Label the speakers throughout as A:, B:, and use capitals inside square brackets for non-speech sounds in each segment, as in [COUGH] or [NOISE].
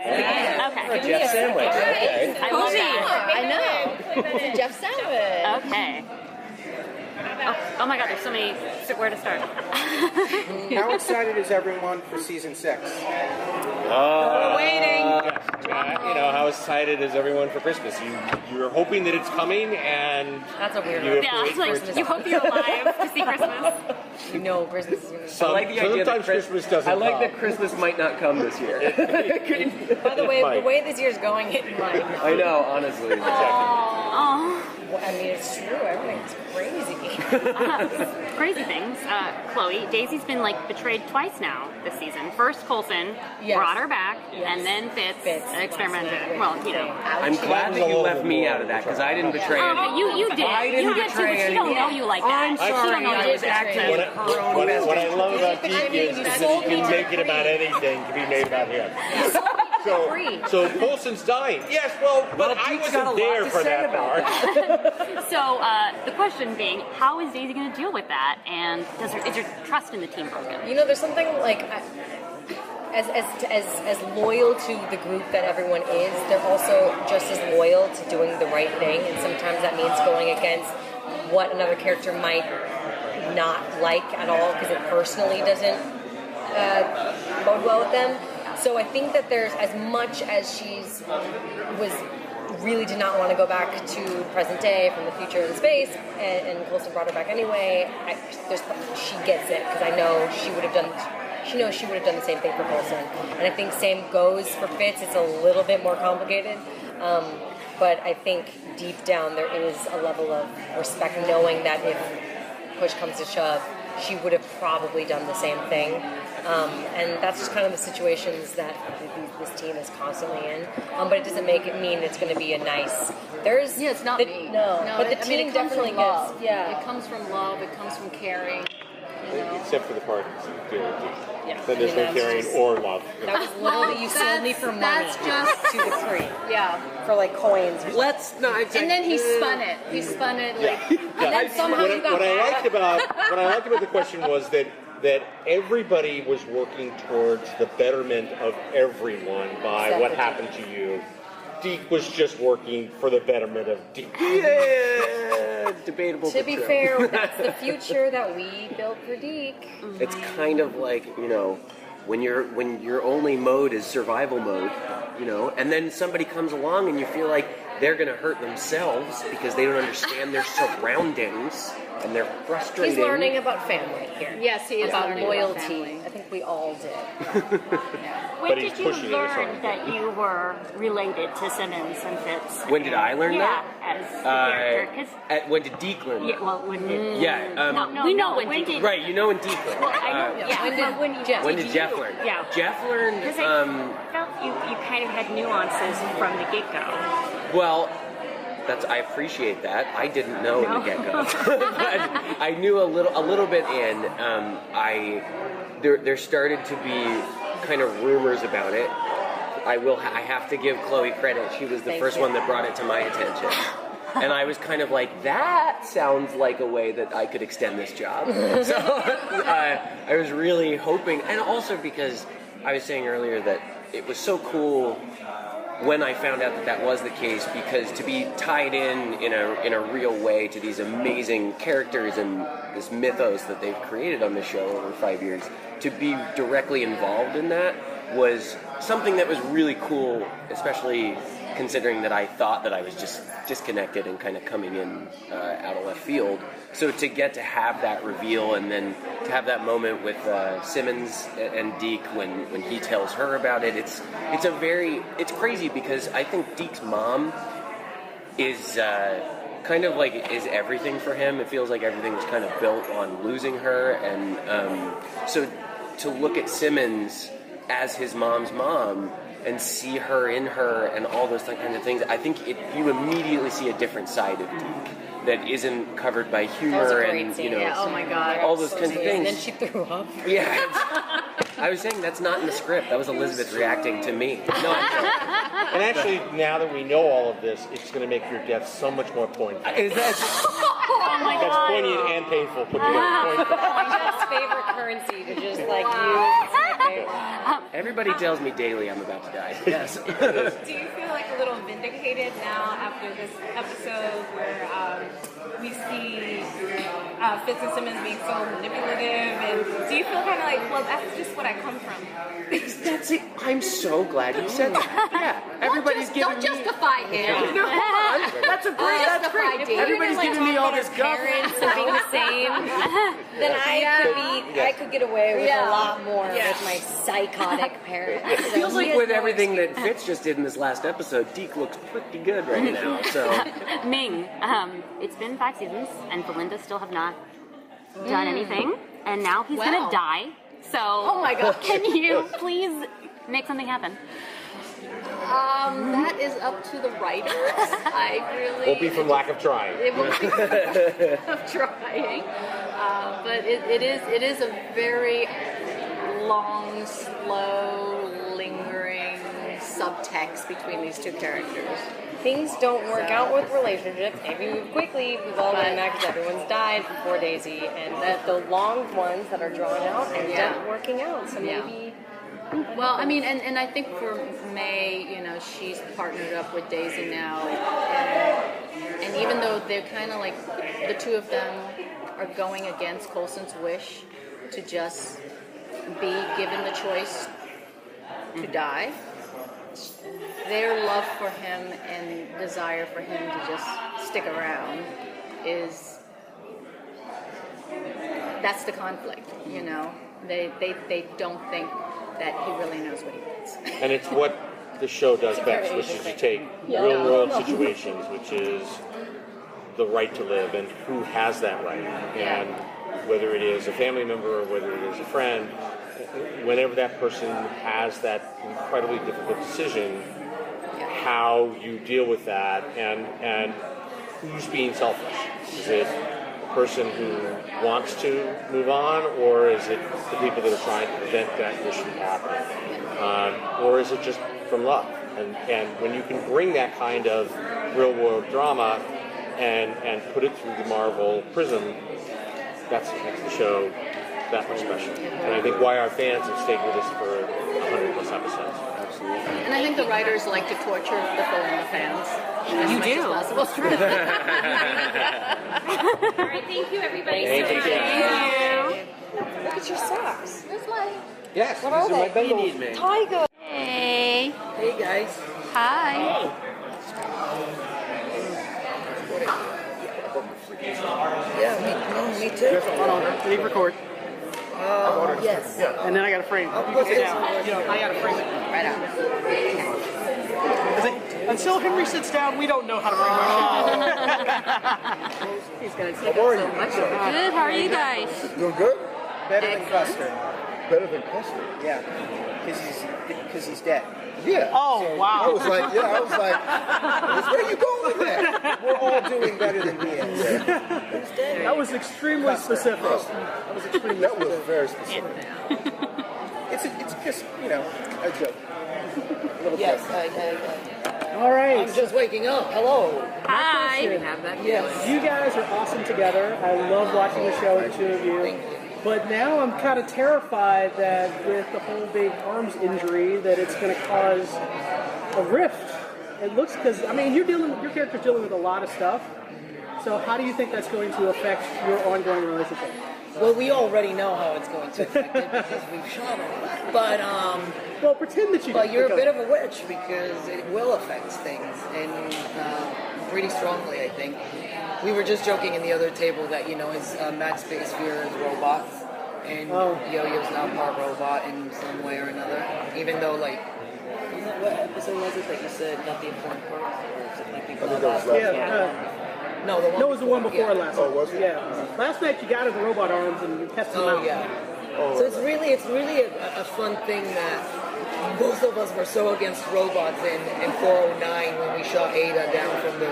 A: Okay.
B: For a Jeff sandwich. Okay.
A: I love that.
C: I know. It's a Jeff sandwich.
A: Okay. Oh, oh my god, there's so many. Where to start?
D: How excited is everyone for season six?
B: Uh,
E: waiting.
B: Uh, you know, how excited is everyone for Christmas? You you're hoping that it's coming, and
C: That's a weird
B: you to
A: Yeah,
B: wait
A: it's
B: for it
A: like
B: to
A: you hope you're alive to see [LAUGHS] Christmas.
C: You know Christmas is going to
B: Some,
F: I like the idea that
B: sometimes
F: Chris-
B: Christmas doesn't
F: I like
B: come.
F: that Christmas might not come this year. [LAUGHS]
C: By the way, the way this year's going, it might.
F: I know, honestly.
A: Oh,
C: Well, I mean, it's true. Everything's crazy. [LAUGHS]
A: crazy things. Uh, Chloe, Daisy's been like betrayed twice now this season. First Coulson
C: Yes.
A: brought her back,
C: Yes.
A: and then Fitz,
C: Fitz
A: experimented. Well, you know.
F: I'm glad that you left me out of that because I didn't betray
A: Oh,
F: anyone.
A: but you you did.
F: I didn't
A: you did too,
F: betray
A: but she don't know you like that.
F: I'm
A: She don't
F: sorry,
A: know
F: I
A: you
F: was
A: like that.
F: acting
B: What I,
F: her
B: what, what I love about
C: Did you
B: Deke is, is that he
C: You
B: can make it about anything to be made about him. [LAUGHS] So, so Coulson's dying. Yes, well, but
F: Well,
B: I
F: Deke's got a
B: wasn't
F: lot
B: there
F: to
B: for
F: say
B: that
F: about
B: part. [LAUGHS]
A: So uh, the question being, how is Daisy going to deal with that? And does her, is her trust in the team broken?
C: You know, there's something like I- as as as as loyal to the group that everyone is. They're also just as loyal to doing the right thing, and sometimes that means going against what another character might not like at all because it personally doesn't uh, bode well with them. So I think that there's as much as she's was really did not want to go back to present day from the future in space, and, and Coulson brought her back anyway. I, she gets it because I know she would have done. She knows she would have done the same thing for Coulson, and I think same goes for Fitz. It's a little bit more complicated, um, but I think deep down there is a level of respect, knowing that if push comes to shove, she would have probably done the same thing. Um, and that's just kind of the situations that this team is constantly in. Um, but it doesn't make it mean it's going to be a nice. There's
E: Yeah, it's not
C: the,
E: me.
C: No, but the
E: I
C: team
E: mean, it comes
C: definitely
E: from love.
C: gives. Yeah,
E: It comes from love. It comes from caring. You know.
B: Except for the part.
C: yeah.
B: Then there's
C: I
B: no caring
C: that's
B: or love.
C: That was [LAUGHS] literally you sold me for money.
E: That's just
C: to the tree
E: yeah.
C: for like coins.
F: Let's not.
E: And then he spun it. He spun it like. And then somehow
B: what,
E: you
B: I-
E: got
B: what I liked about what I liked about the [LAUGHS] question was that that everybody was working towards the betterment of everyone by what happened to you. Deke was just working for the betterment of Deke. [LAUGHS]
F: Yeah, debatable.
C: To be
F: true.
C: fair, [LAUGHS] that's the future that we built for Deke.
F: It's kind of like you know when your when your only mode is survival mode, you know, and then somebody comes along and you feel like they're going to hurt themselves because they don't understand their surroundings and they're frustrated.
C: He's learning about family here.
E: Yes, he is
C: about
E: learning about
C: loyalty.
E: family.
C: I think we all did. [LAUGHS]
A: When
B: But
A: did you learn that you were related to Simmons and Fitz?
F: When did I learn
A: yeah,
F: that?
A: as the
F: Uh,
A: character. 'Cause-
F: at, when did Deke learn
A: yeah,
F: that?
A: well, when did?
F: Yeah, um,
A: no, no, we know when,
E: when
A: did.
E: did-
F: Right, you know when Deke learned.
A: Well, I know.
F: Uh,
A: yeah,
C: When did-
A: when
C: Jeff-
F: when did
A: you-
F: Jeff learn?
A: Yeah.
F: Jeff learned.
A: Because I
F: Um,
A: felt you, you kind of had nuances from the get go.
F: Well, that's I appreciate that. I didn't know in
A: No.
F: the get go, [LAUGHS] but I knew a little a little bit in. Um, I there there started to be kind of rumors about it. I will ha- I have to give Chloe credit. She was the
C: Thank
F: first
C: you.
F: one that brought it to my attention. And I was kind of like, that sounds like a way that I could extend this job. [LAUGHS] So uh, I was really hoping, and also because I was saying earlier that it was so cool when I found out that that was the case because to be tied in in a in a real way to these amazing characters and this mythos that they've created on the show over five years, to be directly involved in that was something that was really cool, especially considering that I thought that I was just disconnected and kind of coming in uh, out of left field. So to get to have that reveal and then to have that moment with uh, Simmons and Deke when, when he tells her about it, it's it's a very it's crazy because I think Deke's mom is uh, kind of like is everything for him. It feels like everything was kind of built on losing her, and um, so to look at Simmons as his mom's mom and see her in her and all those kinds of things, I think it, you immediately see a different side of Deke that isn't covered by humor
C: That was a great
F: and
C: scene.
F: you know
C: yeah. Oh my god.
F: all those kinds of things.
C: And then she threw up. [LAUGHS]
F: Yeah. I was saying that's not in the script. That was Elizabeth reacting to me. [LAUGHS] No, I'm sorry.
B: And actually, now that we know all of this, it's going to make your death so much more poignant.
F: Is that [LAUGHS]
A: Oh my
B: That's
A: god.
B: poignant and painful put together. Ah. Poignant.
C: Jeff's favorite currency to just like use. Right.
A: Um, [LAUGHS]
F: Everybody tells me daily I'm about to die. Yes. [LAUGHS] [LAUGHS]
E: Do you feel like a little vindicated now after this episode where we see uh, Fitz and Simmons being so manipulative? And do you feel kind of like, well, that's just what I come from? [LAUGHS]
F: That's it. I'm so glad you said that. [LAUGHS] Yeah. Everybody's
E: don't,
F: giving
E: don't
F: me.
E: justify him. [LAUGHS]
F: No, hold on. That's a great. That's great.
E: it.
F: Everybody's
C: Like,
F: giving me all this
C: our
F: guff.
C: parents and being the same. then I
E: Yeah.
C: could be, I could get away with
E: Yeah.
C: a lot more
E: Yeah.
C: with my psychotic parents.
F: It feels like with
C: no
F: everything
C: excuse.
F: that Fitz just did in this last episode, Deke looks pretty good right now. So
A: Ming, um, it's been five seasons, and Philinda still have not done anything, and now he's
E: Wow.
A: gonna die. So,
E: Oh my gosh. [LAUGHS]
A: can you [LAUGHS] please make something happen?
E: Um, that is up to the writers. I really.
B: Won't be from lack of trying.
E: It will be [LAUGHS] of trying, uh, but it, it is it is a very long, slow, lingering subtext between these two characters.
C: Things don't work
E: So-
C: out with relationships. Maybe move quickly. We've all learned that because everyone's died before Daisy, and that the long ones that are drawn out end
E: Yeah.
C: up working out. So
E: Yeah.
C: maybe
E: Well, I mean, and, and I think for May, you know, she's partnered up with Daisy now, and, and even though they're kind of like the two of them are going against Coulson's wish to just be given the choice to die, their love for him and desire for him to just stick around is that's the conflict, you know. They they, they don't think that he really knows what he wants. [LAUGHS]
B: And it's what the show does best, which is to take real world [LAUGHS] situations, which is the right to live and who has that right. And whether it is a family member or whether it is a friend, whenever that person has that incredibly difficult decision, how you deal with that and and who's being selfish. Is it a person who wants to move on, or is it the people that are trying to prevent that from happening? Um, or is it just from love? And and when you can bring that kind of real world drama and and put it through the Marvel prism, that's what makes the show that much special. And I think why our fans have stayed with us for 100 plus episodes.
E: And I think the writers like to torture the foe and the fans as
A: You
E: much
A: do.
E: as possible. [LAUGHS] [LAUGHS]
A: All right, thank you, everybody.
B: Thank
A: so
B: you.
A: much.
B: Thank
C: look at your socks.
B: Yes,
C: What are
B: these are my
C: they?
F: you
B: Bengals.
F: need me.
C: Tiger.
A: Hey.
F: Hey guys.
A: Hi. Oh.
G: Yeah, me, no, me too.
D: Hold on, we need to record.
G: Yes.
D: And then I got a frame it.
G: I'll
D: You
G: put
D: sit down. Know, I got a frame it.
C: Right on.
D: 'Cause it- Until Henry sits down, we don't know how to frame our shit.
E: He's going to take
G: How are
E: up so
G: you?
E: much of it.
A: Good. How are you guys?
G: Doing good?
D: Better than custard.
G: Better than custard.
D: Yeah. Because he's, cause he's dead.
G: Yeah.
D: Oh,
G: I
D: wow.
G: I was like, yeah, I was like, where are you going with that?
D: We're all doing better than he is.
H: That was extremely specific. Oh. That was extremely
G: That was very specific.
D: It's, a, it's just, you know, a joke.
G: Yes, I, I, uh,
H: All right.
G: I'm just waking up. Hello.
A: Hi.
E: You have that
G: Yes.
H: You guys are awesome together. I love watching the show, the two of you. But now I'm kind of terrified that with the whole big arms injury, that it's going to cause a rift. It looks because I mean you're dealing, your character's dealing with a lot of stuff. So how do you think that's going to affect your ongoing relationship?
I: Well, we already know how it's going to affect it because we've shot that. But um,
H: Well, pretend that you.
I: But you're a bit of a witch because it will affect things and uh, pretty strongly, I think. We were just joking in the other table that you know his uh, Mack's biggest fear is robots, and
H: Oh.
I: Yo-Yo's now part robot in some way or another. Even though like, what episode was it that you said not the important part? Or was it like the
G: I think that was last
H: Yeah.
G: night.
I: No, the one.
H: no, it was the one before
I: yeah.
H: last.
G: Oh,
H: night.
G: was it?
H: Yeah. Last night you got his robot arms and you tested them
I: Oh
H: out.
I: yeah. So it's really it's really a, a fun thing that both of us were so against robots in, in 409 when we shot AIDA down from the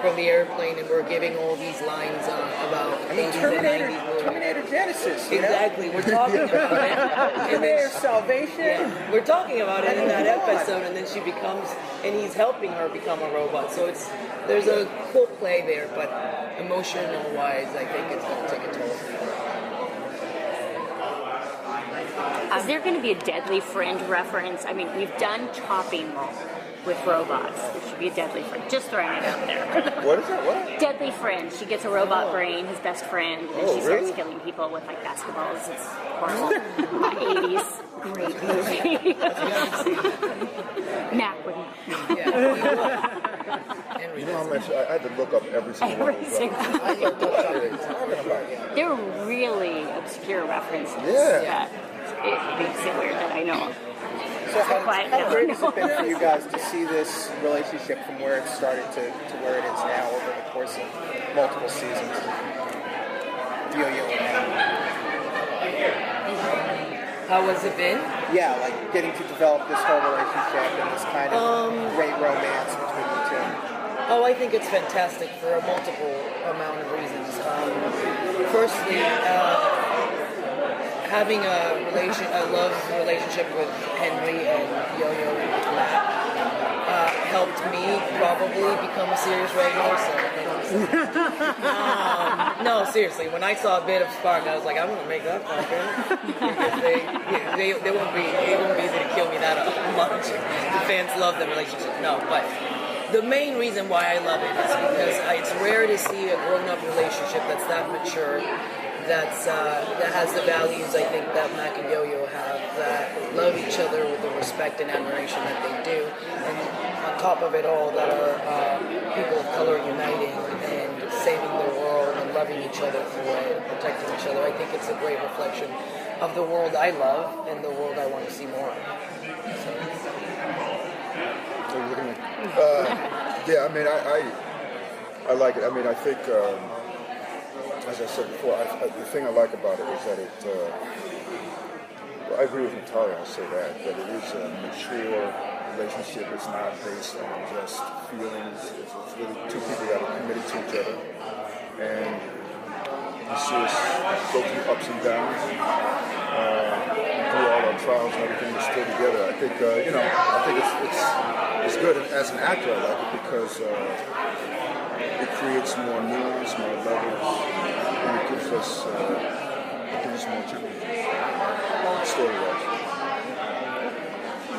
I: from the airplane and we're giving all these lines uh, about
D: I mean, Terminator, Terminator Genisys, you know?
I: Exactly, we're talking about it. [LAUGHS] And
D: Terminator Salvation.
I: yeah, we're talking about it in that
D: Come
I: episode, and then she becomes, and he's helping her become a robot. So it's there's a cool play there, but emotional wise, I think it's going to take a toll.
E: I
A: Is there going to be a Deadly Friend reference? I mean, we've done chopping roll with robots. There should be a Deadly Friend. Just throwing it out there. [LAUGHS]
G: What is that? What?
A: Deadly Friend. She gets a robot brain, his best friend, and
G: Oh,
A: she starts
G: really?
A: killing people with like basketballs. It's horrible. [LAUGHS] 80s. Great movie. [LAUGHS] Mack would
G: You know how much I, I had to look up every single
A: Every
G: those.
A: single
G: I was like, what are they talking about?
A: They're really obscure references.
G: Yeah.
A: That it makes it weird that I know.
J: So how,
A: quiet
J: how
A: now.
J: great has it been for you guys to see this relationship from where it started to, to where it is now over the course of multiple seasons? Yo-yo.
I: How has it been?
J: Yeah, like getting to develop this whole relationship and this kind of
I: Um,
J: great romance between the two.
I: Oh, I think it's fantastic for a multiple amount of reasons. Um, firstly, uh, having a relation, a love relationship with Henry and Yo-Yo uh, helped me probably become a serious regular. So, um, no, seriously, when I saw a bit of spark, I was like, I'm gonna make that happen they, they, they won't be, they won't be able to kill me that much. The fans love the relationship. No, but the main reason why I love it is because it's rare to see a grown-up relationship that's that mature, that's uh, that has the values I think that Mack and Yo-Yo have, that love each other with the respect and admiration that they do, and on top of it all, that are uh, people of color uniting and saving the world and loving each other through it, and protecting each other. I think it's a great reflection of the world I love and the world I want to see more of.
G: So Uh, [LAUGHS] yeah, I mean, I, I, I like it. I mean, I think, um, as I said before, I, I, the thing I like about it is that it. Uh, well, I agree with Natalia. I'll say that that it is a mature relationship. It's not based on just feelings. It's, it's really two people that are committed to each other, and you see us go through ups and downs. Uh, through all our trials and everything, we're still together. I think, uh, you know, I think it's, it's, it's good. As an actor, I like it because uh, it creates more nuance, more levels, and it gives us, uh, it gives us more challenges, story-wise.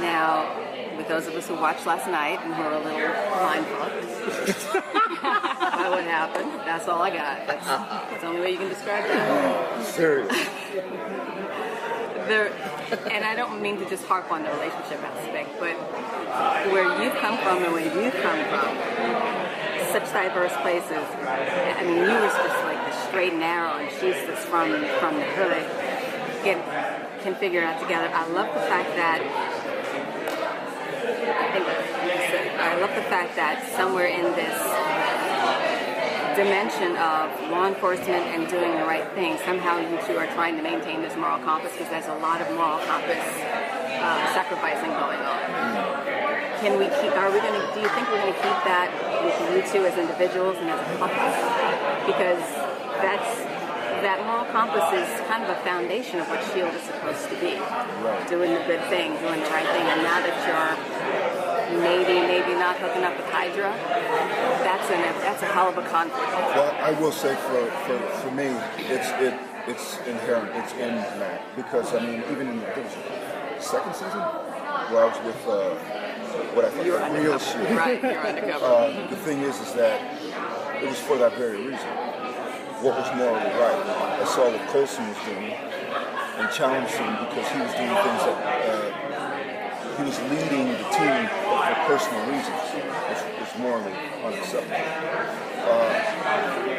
K: Now, with those of us who watched last night and who are a little mind fucked by [LAUGHS] what happened, that's all I got. That's, that's the only way you can describe that.
G: Serious.
K: There, and I don't mean to just harp on the relationship aspect, but where you've come from and where you've come from, such diverse places. I mean, you was just like the straight and narrow, and she's just from from the hood. Get can figure it out together. I love the fact that I think I love the fact that somewhere in this dimension of law enforcement and doing the right thing, somehow you two are trying to maintain this moral compass because there's a lot of moral compass uh, sacrificing going on. Can we keep? Are we going to? Do you think we're going to keep that with you two as individuals and as a couple? Because that's that moral compass is kind of a foundation of what Shield is supposed to be. Doing the good thing, doing the right thing, and now that you're maybe, maybe not hooking up with Hydra, that's an that's a hell of a conflict.
G: Well, I will say for, for, for me, it's it it's inherent. It's in Matt because I mean, even in the I think it was the second season, where I was with uh, what I thought the real shit.
K: Right, you were undercover. [LAUGHS]
G: Uh, the thing is, is that it was for that very reason. What was morally right? I saw what Coulson was doing and challenged him because he was doing things that uh, he was leading the team for personal reasons, which was morally unacceptable. Uh,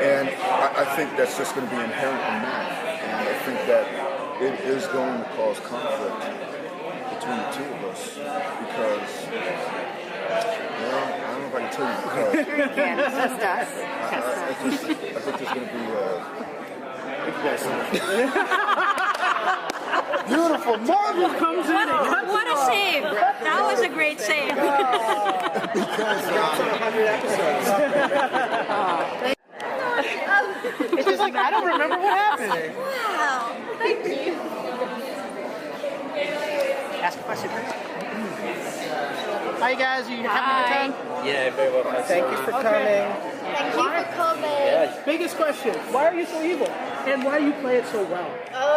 G: and I, I think that's just going to be inherent in that. And I think that it is going to cause conflict between the two of us because, well, I don't know if I can tell you [LAUGHS] because.
K: Sure you. Just us.
G: I, I, I, just, I think there's going to be. Uh, [LAUGHS] Beautiful Marvel
H: comes in.
A: What, what a save! That was a great save.
D: Um, it's just like, I don't remember what happened.
A: Wow, thank you.
D: Ask a question. Hi, guys. Are you having a good time?
F: Yeah, very well. thanks.
D: Thank you for coming.
L: Thank you for coming.
H: Biggest question: Why are you so evil, and why do you play it so well?
L: Oh,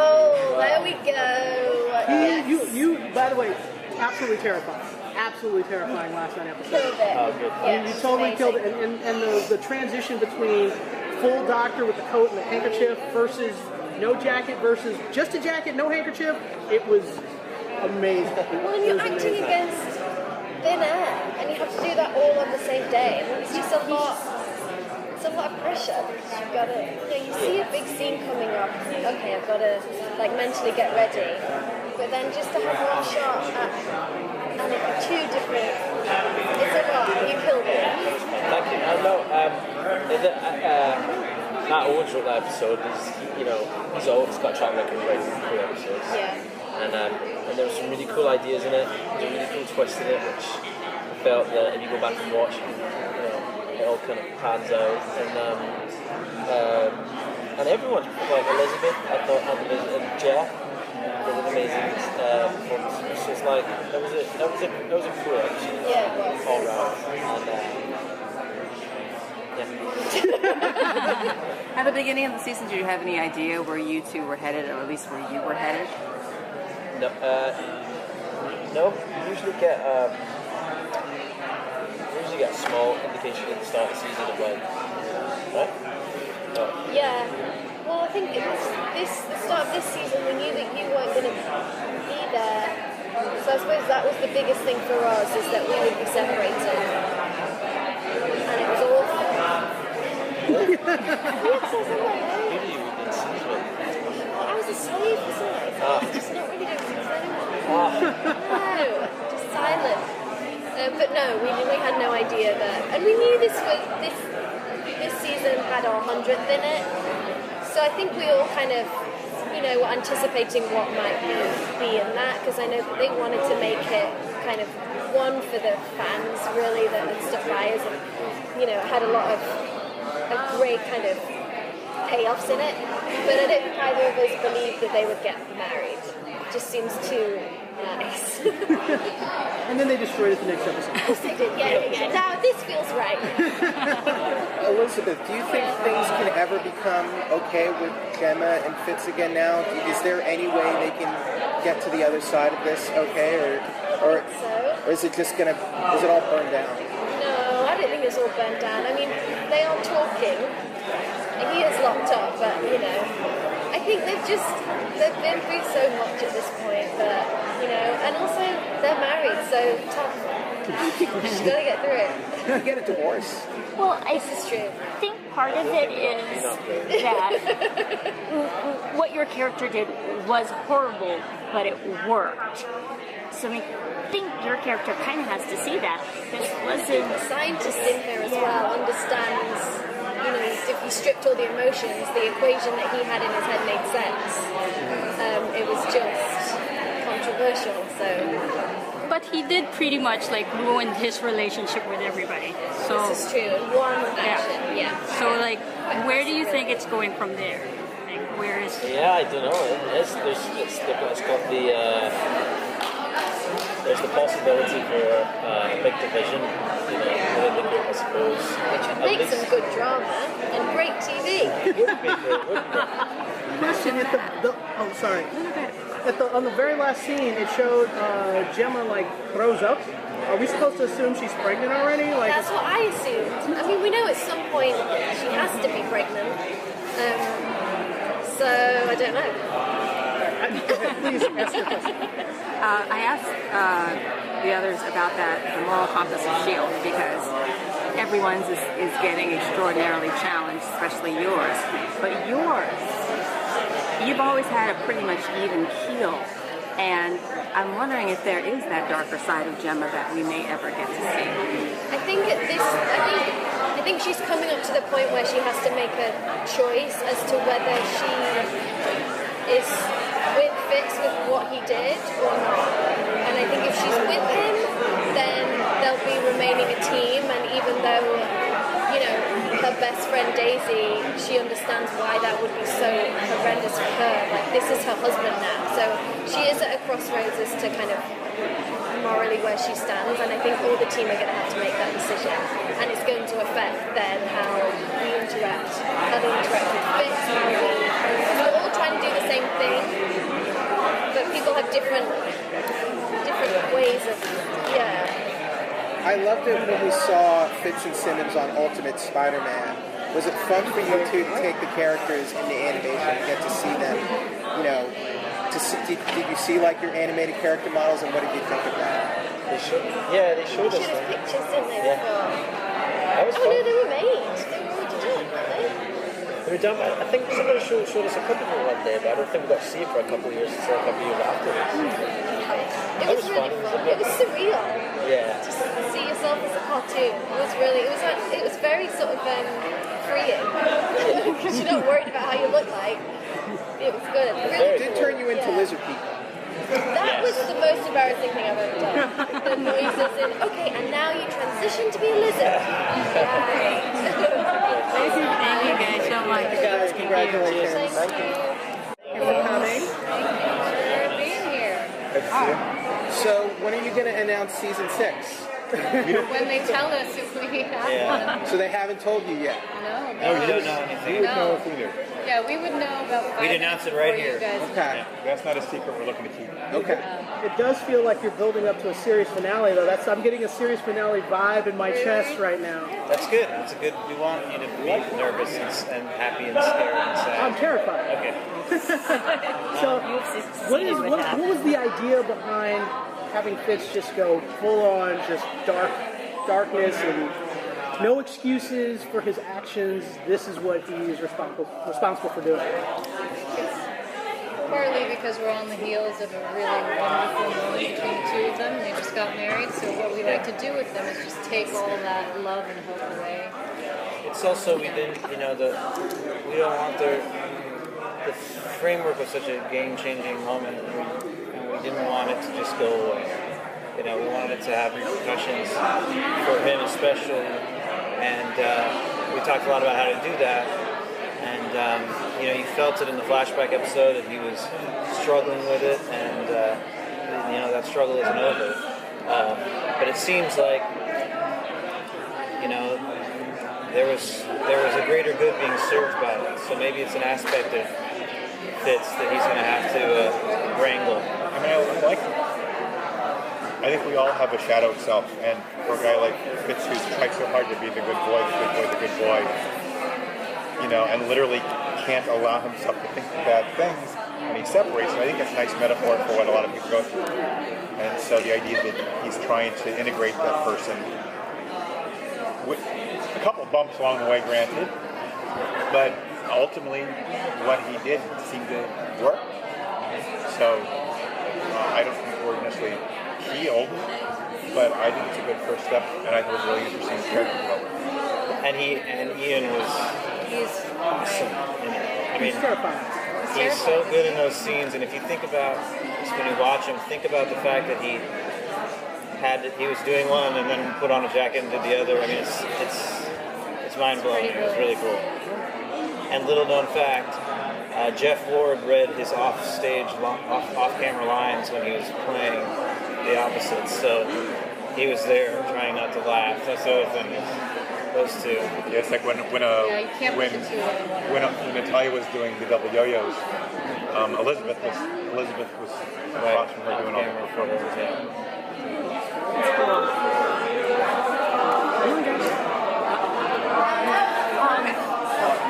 L: there we go.
H: He, you, you, by the way, absolutely terrifying. Absolutely terrifying last night episode.
L: Killed it.
M: Oh, good.
H: I mean, you totally killed it. And, and, and the, the transition between full doctor with the coat and the handkerchief versus no jacket versus just a jacket, no handkerchief, it was amazing.
L: Well, and you're acting
H: amazing.
L: against thin air, and you have to do that all on the same day. And it's just a lot. It's a lot of pressure. because You've got to, you know, you see a big scene coming up. Okay, I've got to like mentally get ready, but then just to have one shot at, and it two different. It's a lot. You killed it.
M: Thank you. I know. Um, the, uh, Matt Owens wrote that episode. He's, you know, he's always got a track record of writing cool episodes.
L: Yeah.
M: And um, and there were some really cool ideas in it. There's a really cool twist in it, which I felt that if you go back and watch, you all kind of pans out. And um, um, and everyone, like Elizabeth, I thought, and Elizabeth and Jeff, did an amazing uh, performance. It was just like that was a that was a that was a cool episode.
L: Yeah, it.
M: All round. And, uh, yeah. [LAUGHS]
K: At the beginning of the season, did you have any idea where you two were headed, or at least where you were headed?
M: No, uh, no. You usually get um, you usually get a small indication at the start of the season of like, right? No.
L: Yeah. Well, I think it was this the start of this season. We knew that you weren't going to be there, so I suppose that was the biggest thing for us is that we would be separated, and it was awful. yes, I was in my head.
M: Usually we've been scenes [LAUGHS] with.
L: Well, I was asleep, wasn't I?
M: Ah.
L: I just not really doing things anymore.
M: Ah. [LAUGHS]
L: But no, we we had no idea that, and we knew this was this this season had our hundredth in it. So I think we all kind of, you know, were anticipating what might be, be in that because I know that they wanted to make it kind of one for the fans really that had stuck by us and you know had a lot of a great kind of payoffs in it. But I don't think either of us believed that they would get married. It just seems too nice.
H: And then they destroyed it the next episode.
L: Of they did. Yeah, yeah, yeah. Now this feels right. [LAUGHS]
M: Elizabeth, do you think things can ever become okay with Jemma and Fitz again now? Is there any way they can get to the other side of this okay, or or,
L: so.
M: or is it just gonna is it all burned down?
L: No, I don't think it's all burned down. I mean, they are talking. He is locked up, but you know, I think they've just they've been through so much at this point but you know, and also they're married, so tough. She's gotta get through it.
M: Get a divorce.
A: Well, I
L: This is true.
A: think part of it is that [LAUGHS] what your character did was horrible, but it worked. So I mean, I think your character kind of has to see that. This wasn't
L: The scientist in here as
A: Yeah.
L: well understands. You know, if you stripped all the emotions, the equation that he had in his head made sense. Um, it was just controversial. So
N: But he did pretty much like ruin his relationship with everybody. So
L: this is true. One action, yeah.
N: So like, where do you think it's going from there? Like, where is?
M: Yeah, I don't know. It's, there's, it's, it's got the uh, there's the possibility for uh, a big division, you know, within the group, I suppose.
L: Which would make some good drama and great TV.
H: Question at the, the oh sorry. At the on the very last scene, it showed uh, Jemma like throws up. Are we supposed to assume she's pregnant already? Like,
L: That's what I assumed. I mean, we know at some point she has to be pregnant. Um, so I don't know.
H: Please ask your question.
K: Uh, I asked uh, the others about that, the moral compass of S.H.I.E.L.D., because everyone's is, is getting extraordinarily challenged, especially yours. But yours, you've always had a pretty much even keel. And I'm wondering if there is that darker side of Jemma that we may ever get to see.
L: I think this, I think, I think she's coming up to the point where she has to make a choice as to whether she is with Fitz with what he did or not. And I think if she's with him, then they'll be remaining a team. And even though, you know, her best friend Daisy, she understands why that would be so horrendous for her. Like this is her husband now, so she is at a crossroads as to kind of morally where she stands, and I think all the team are going to have to make that decision, and it's going to affect then how we interact, how they interact with Fitz, how we, the same thing, but people people have different different ways of yeah.
O: I loved it when we saw Fitz and Simmons on Ultimate Spider-Man. Was it fun for you two to take the characters in the animation and get to see them? You know, to see, did, did you see like your animated character models, and what did you think of that?
J: They showed, yeah, they showed us
L: Showed us
J: that.
L: pictures, didn't they?
J: Yeah.
L: before?
J: That was
L: oh no,
J: fun.
L: they were made. They were already done, weren't they?
J: They were done. I I think somebody showed, showed us a couple of them one day, but I don't think we got to see it for a couple of years until a couple of years afterwards.
L: It was,
J: was
L: really
J: fun.
L: fun. It was surreal.
J: Yeah.
L: Just to see yourself as a cartoon. It was really. It was like. It was very sort of um, freeing [LAUGHS] because you're not worried about how you look like. It was good. Really
O: It did
L: cool.
O: turn you into
L: Yeah.
O: lizard people.
L: That was the most embarrassing thing I've ever done. the [LAUGHS] noises in. Okay, and now you transition to be a lizard. [LAUGHS] Right.
K: Thank you, thank you guys so much.
O: Thank you guys, congratulations.
L: Thank you.
O: for coming.
L: For being here.
O: So, when are you going to announce season six? [LAUGHS]
E: When they tell us if we have one.
O: So they haven't told you yet.
E: No,
P: No, you don't know anything.
E: You would know
P: if we knew.
E: Yeah, we would know about five
P: We'd announce it right here.
E: You guys
O: Okay.
P: That's not a secret we're looking to keep.
O: Okay.
H: It does feel like you're building up to a series finale, though. That's I'm getting a series finale vibe in my chest right now.
P: That's good. That's a good. We want you to be nervous and, and happy and scared and sad.
H: I'm terrified.
P: Okay. [LAUGHS]
H: So, what is what, what was the idea behind having Fitz just go full on, just dark, darkness, and no excuses for his actions? This is what he is responsible responsible for doing.
E: It's Partly because we're on the heels of a really wonderful moment between the two of them. They just got married, so what we like to do with them is just take all that love and hope away.
J: It's also we didn't, you know, the we don't want their the framework was such a game-changing moment, didn't want it to just go away. You know, we wanted it to have repercussions for him especially, and uh, we talked a lot about how to do that. And um, you know, you felt it in the flashback episode that he was struggling with it, and uh, you know that struggle isn't over. Uh, but it seems like you know there was there was a greater good being served by it. So maybe it's an aspect of Fitz that he's going to have to uh, wrangle.
P: I mean, I like. I think we all have a shadow self, and for a guy like Fitz who's tried so hard to be the good boy, the good boy, the good boy, you know, and literally can't allow himself to think bad things, and he separates. I think that's a nice metaphor for what a lot of people go through. And so the idea that he's trying to integrate that person with a couple bumps along the way, granted, but ultimately what he did seemed to work. So I don't think we're necessarily healed, but I think it's a good first step, and I think it's really interesting character development.
J: And he and Iain was
E: He's
J: awesome. in it. I mean,
H: terrifying.
J: he's so good in those scenes. And if you think about when you watch him, think about the fact that he had he was doing one and then put on a jacket and did the other. I mean, it's it's it's mind blowing. It was really cool. And little known fact, uh, Jeff Ward read his off-stage, off, off-camera lines when he was playing the opposites. So he was there trying not to laugh. That's the other thing. Those two.
P: Yeah, it's like when when uh,
E: Yeah,
P: when
E: put the two of them in one.
P: when, uh, when Natalia was doing the double yo-yos, um, Elizabeth was Elizabeth was across from her doing all the performances.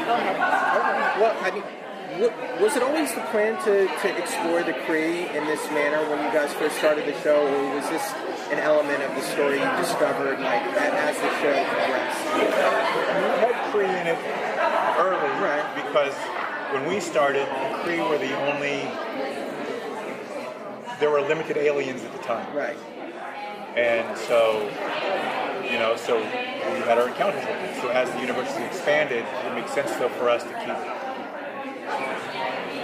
O: Well, I mean, wa- was it always the plan to, to explore the Kree in this manner when you guys first started the show, or was this an element of the story you discovered like as the show progressed?
P: We had Kree in it early right. because when we started, Kree were the only. There were limited aliens at the time.
O: Right.
P: And so, you know, so we had our encounters with them. So as the universe expanded, it makes sense though for us to keep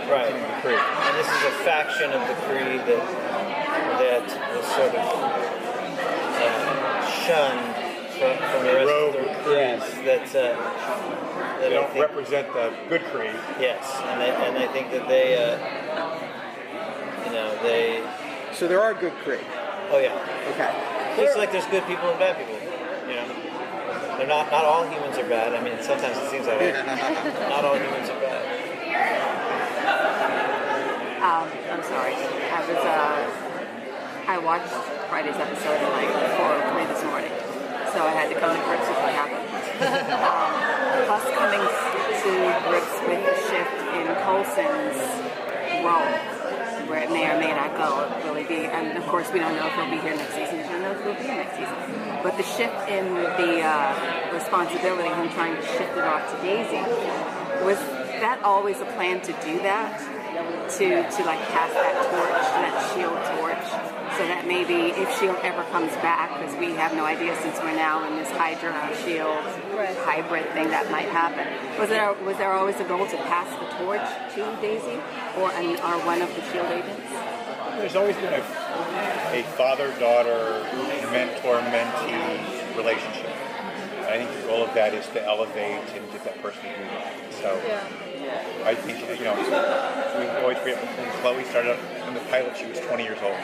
J: Right.
P: the Kree.
J: And this is a faction of the Kree that that was sort of uh, shunned from, from the rest of the Krees. That, uh, that
P: They don't
J: think-
P: represent the good Kree.
J: Yes, and they, and I think that they, uh, you know, they.
O: So there are good Kree.
J: Oh yeah.
O: Okay.
J: It's like there's good people and bad people. You know, they're not. Not all humans are bad. I mean, sometimes it seems that [LAUGHS] way. not all humans are bad.
K: Um, I'm sorry. I was. Uh, I watched Friday's episode at like four or three this morning, so I had to come to grips with what happened. um, plus, coming to grips with the shift in Coulson's role, where it may or may not go, really be. And of course, we don't know if he'll be here next season. We don't know if he'll be here next season. But the shift in the uh, responsibility, him trying to shift it off to Daisy, was that always a plan to do that? To to like pass that torch, that shield torch, so that maybe if Shield ever comes back, because we have no idea since we're now in this Hydra Shield hybrid thing that might happen. Was there was there always a goal to pass the torch to Daisy, or and are one of the Shield agents?
P: There's always been a, a father-daughter, mentor-mentee relationship. And I think the goal of that is to elevate and get that person to move on. So I think, you know, we always forget when Chloe started up in the pilot, she was 20 years old.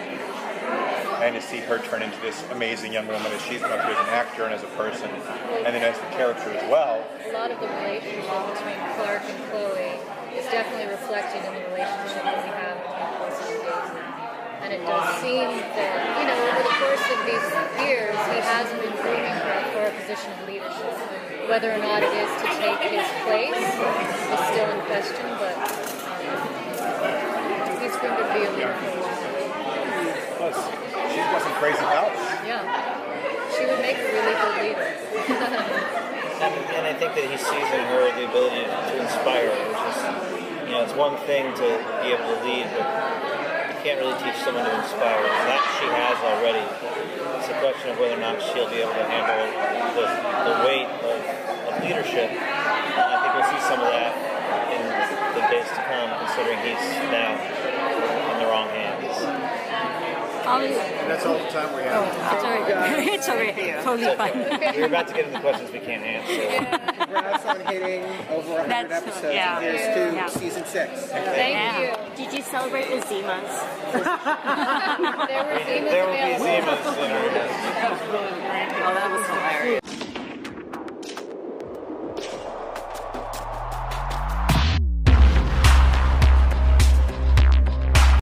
P: And to see her turn into this amazing young woman as she's come through as an actor and as a person, and then as the character as well.
E: A lot of the relationship between Clark and Chloe is definitely reflected in the relationship that we have between Coulson and Daisy. And it does seem that, you know, over the course of these years, he has been grooming her for a position of leadership. Whether or not it is to take his place is still in question, but um, he's going to be a leader for a while.
P: Plus, she wasn't crazy about it.
E: Yeah. She would make a really good leader.
J: And, and I think that he sees in her the ability to inspire, which is, you know, it's one thing to be able to lead, but you can't really teach someone to inspire. That she has already. It's a question of whether or not she'll be able to handle the, the weight of, of leadership. And I think we'll see some of that in the days to come, considering he's now in the wrong hands.
D: Um,
P: that's all the time we have.
D: it's alright. [LAUGHS] it's alright. Totally fine.
J: We're about to get into questions we can't answer.
O: Congrats on hitting over 100
D: That's-
O: episodes.
D: yeah.
O: and here's to
D: Yeah.
O: season six.
A: Thank Yeah. Did you celebrate with Zimas? [LAUGHS]
E: there were
J: There will be Zimas in her.
K: Oh, that was hilarious.